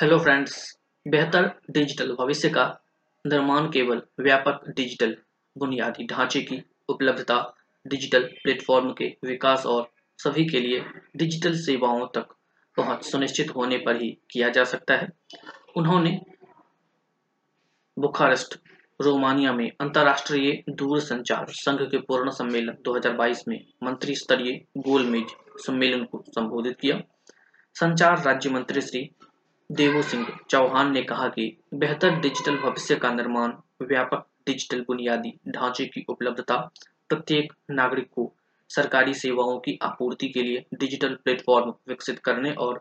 Hello friends बेहतर digital भविष्य का निर्माण केवल व्यापक डिजिटल बुनियादी ढांचे की उपलब्धता डिजिटल प्लेटफॉर्म के विकास और सभी के लिए डिजिटल सेवाओं तक पहुँच सुनिश्चित होने पर ही किया जा सकता है। उन्होंने बुखारेस्ट, रोमानिया में अंतर्राष्ट्रीय दूरसंचार संघ के पूर्ण सम्मेलन 2022 में मंत्री स्तरीय गोलमेज सम्मेलन को संबोधित किया। संचार राज्य मंत्री श्री देवो सिंह चौहान ने कहा कि बेहतर डिजिटल भविष्य का निर्माण, व्यापक डिजिटल बुनियादी ढांचे की उपलब्धता, प्रत्येक नागरिक को सरकारी सेवाओं की आपूर्ति के लिए डिजिटल प्लेटफॉर्म विकसित करने और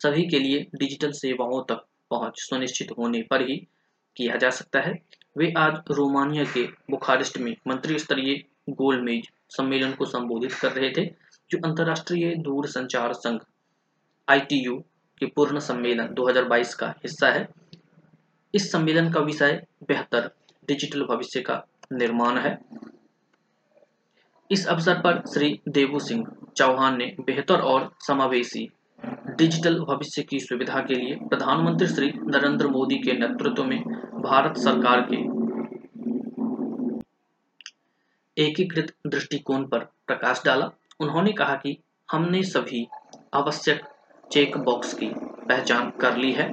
सभी के लिए डिजिटल सेवाओं तक पहुँच सुनिश्चित होने पर ही किया जा सकता है। वे आज रोमानिया के बुखारिस्ट में मंत्री स्तरीय गोलमेज सम्मेलन को संबोधित कर रहे थे, जो अंतर्राष्ट्रीय दूर संचार संघ, आईटीयू के पूर्ण सम्मेलन 2022 का हिस्सा है। इस सम्मेलन का विषय बेहतर डिजिटल भविष्य का निर्माण है। इस अवसर पर श्री देवू सिंह चौहान ने बेहतर और समावेशी डिजिटल भविष्य की सुविधा के लिए प्रधानमंत्री श्री नरेंद्र मोदी के नेतृत्व में भारत सरकार के एकीकृत दृष्टिकोण पर प्रकाश डाला। उन्होंने कहा कि हमने सभी आवश्यक चेक बॉक्स की पहचान कर ली है।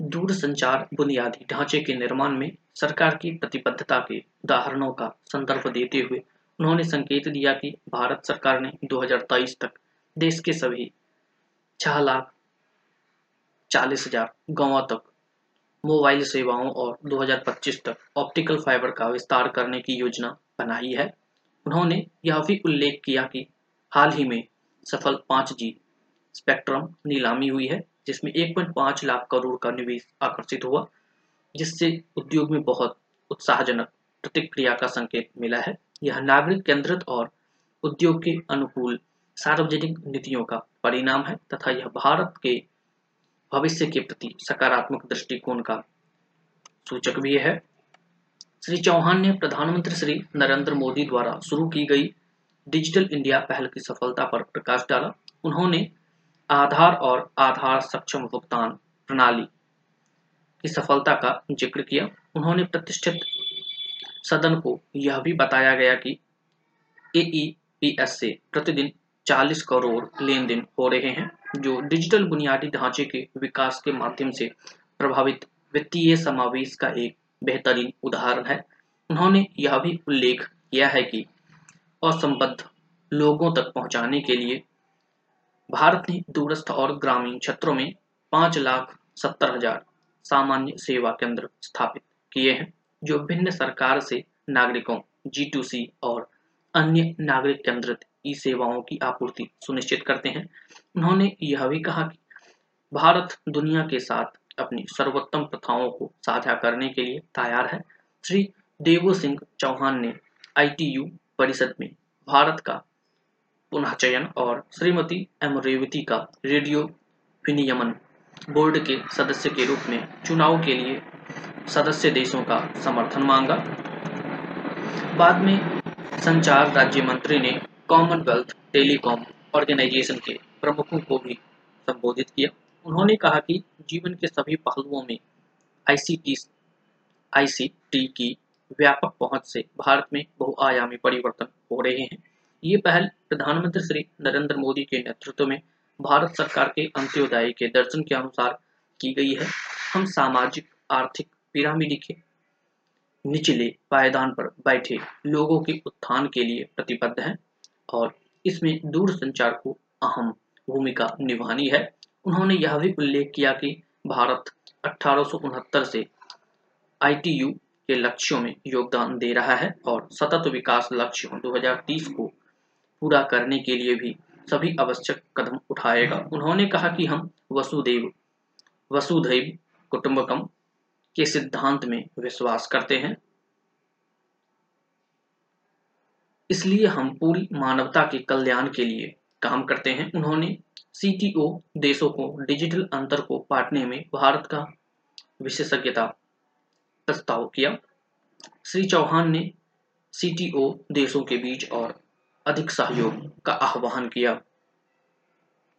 दूरसंचार बुनियादी ढांचे के निर्माण में सरकार की प्रतिबद्धता के उदाहरणों का संदर्भ देते हुए उन्होंने संकेत दिया कि भारत सरकार ने 2023 तक देश के सभी छह लाख चालीस हज़ार गाँवों तक मोबाइल सेवाओं और 2025 तक ऑप्टिकल फाइबर का विस्तार करने की योजना बनाई है। उन्होंने यह भी उल्लेख किया कि हाल ही में सफल 5G स्पेक्ट्रम नीलामी हुई है, जिसमें 1.5 लाख करोड़ का निवेश आकर्षित हुआ, जिससे उद्योग में बहुत उत्साहजनक प्रतिक्रिया का संकेत मिला है। यह नागरिक केंद्रित और उद्योग के अनुकूल सार्वजनिक नीतियों का परिणाम है, तथा यह भारत के भविष्य के प्रति सकारात्मक दृष्टिकोण का सूचक भी है। श्री चौहान ने प्रधानमंत्री श्री नरेंद्र मोदी द्वारा शुरू की गई डिजिटल इंडिया पहल की सफलता पर प्रकाश डाला। उन्होंने आधार और आधार सक्षम भुगतान प्रणाली की सफलता का ज़िक्र किया। उन्होंने प्रतिष्ठित सदन को यह भी बताया गया कि एईपीएस से प्रतिदिन 40 करोड़ लेन देन हो रहे हैं, जो डिजिटल बुनियादी ढांचे के विकास के माध्यम से प्रभावित वित्तीय समावेश का एक बेहतरीन उदाहरण है। उन्होंने यह भी उल्लेख किया है कि असंबद्ध लोगों तक पहुँचाने के लिए भारत ने दूरस्थ और ग्रामीण क्षेत्रों में पाँच लाख सत्तर हज़ार सामान्य सेवा केंद्र स्थापित किए हैं, जो भिन्न सरकार से नागरिकों जी और अन्य नागरिक केंद्रित ई सेवाओं की आपूर्ति सुनिश्चित करते हैं। उन्होंने यह भी कहा कि भारत दुनिया के साथ अपनी सर्वोत्तम प्रथाओं को साझा करने के लिए तैयार है। श्री देवो सिंह चौहान ने आईटीयू परिषद में भारत का पुनः चयन और श्रीमती एम रेवती का रेडियो विनियमन बोर्ड के सदस्य के रूप में चुनाव के लिए सदस्य देशों का समर्थन मांगा। बाद में संचार राज्य मंत्री ने कॉमनवेल्थ टेलीकॉम ऑर्गेनाइजेशन के प्रमुखों को भी संबोधित किया। उन्होंने कहा कि जीवन के सभी पहलुओं में आईसीटी आईसीटी की व्यापक पहुँच से भारत में बहुआयामी परिवर्तन हो रहे हैं। ये पहल प्रधानमंत्री श्री नरेंद्र मोदी के नेतृत्व में भारत सरकार के अंत्योदय के दर्शन के अनुसार की गई है। हम सामाजिक, आर्थिक पिरामिड के निचले पायदान पर बैठे लोगों के उत्थान के लिए प्रतिबद्ध हैं और इसमें दूर संचार को अहम भूमिका निभानी है। उन्होंने यह भी उल्लेख किया कि भारत अठारह सौ उनहत्तर से आईटीयू के लक्ष्यों में योगदान दे रहा है और सतत विकास लक्ष्यों 2030 को पूरा करने के लिए भी सभी आवश्यक कदम उठाएगा। उन्होंने कहा कि हम वसुदेव, वसुधैव कुटुंबकम के सिद्धांत में विश्वास करते हैं। इसलिए हम पूरी मानवता के कल्याण के लिए काम करते हैं। उन्होंने सीटीओ देशों को, डिजिटल अंतर को पाटने में भारत का विशेषज्ञता प्रस्ताव किया। श्री चौहान ने सीटीओ देशों के बीच और अधिक सहयोग का आह्वान किया।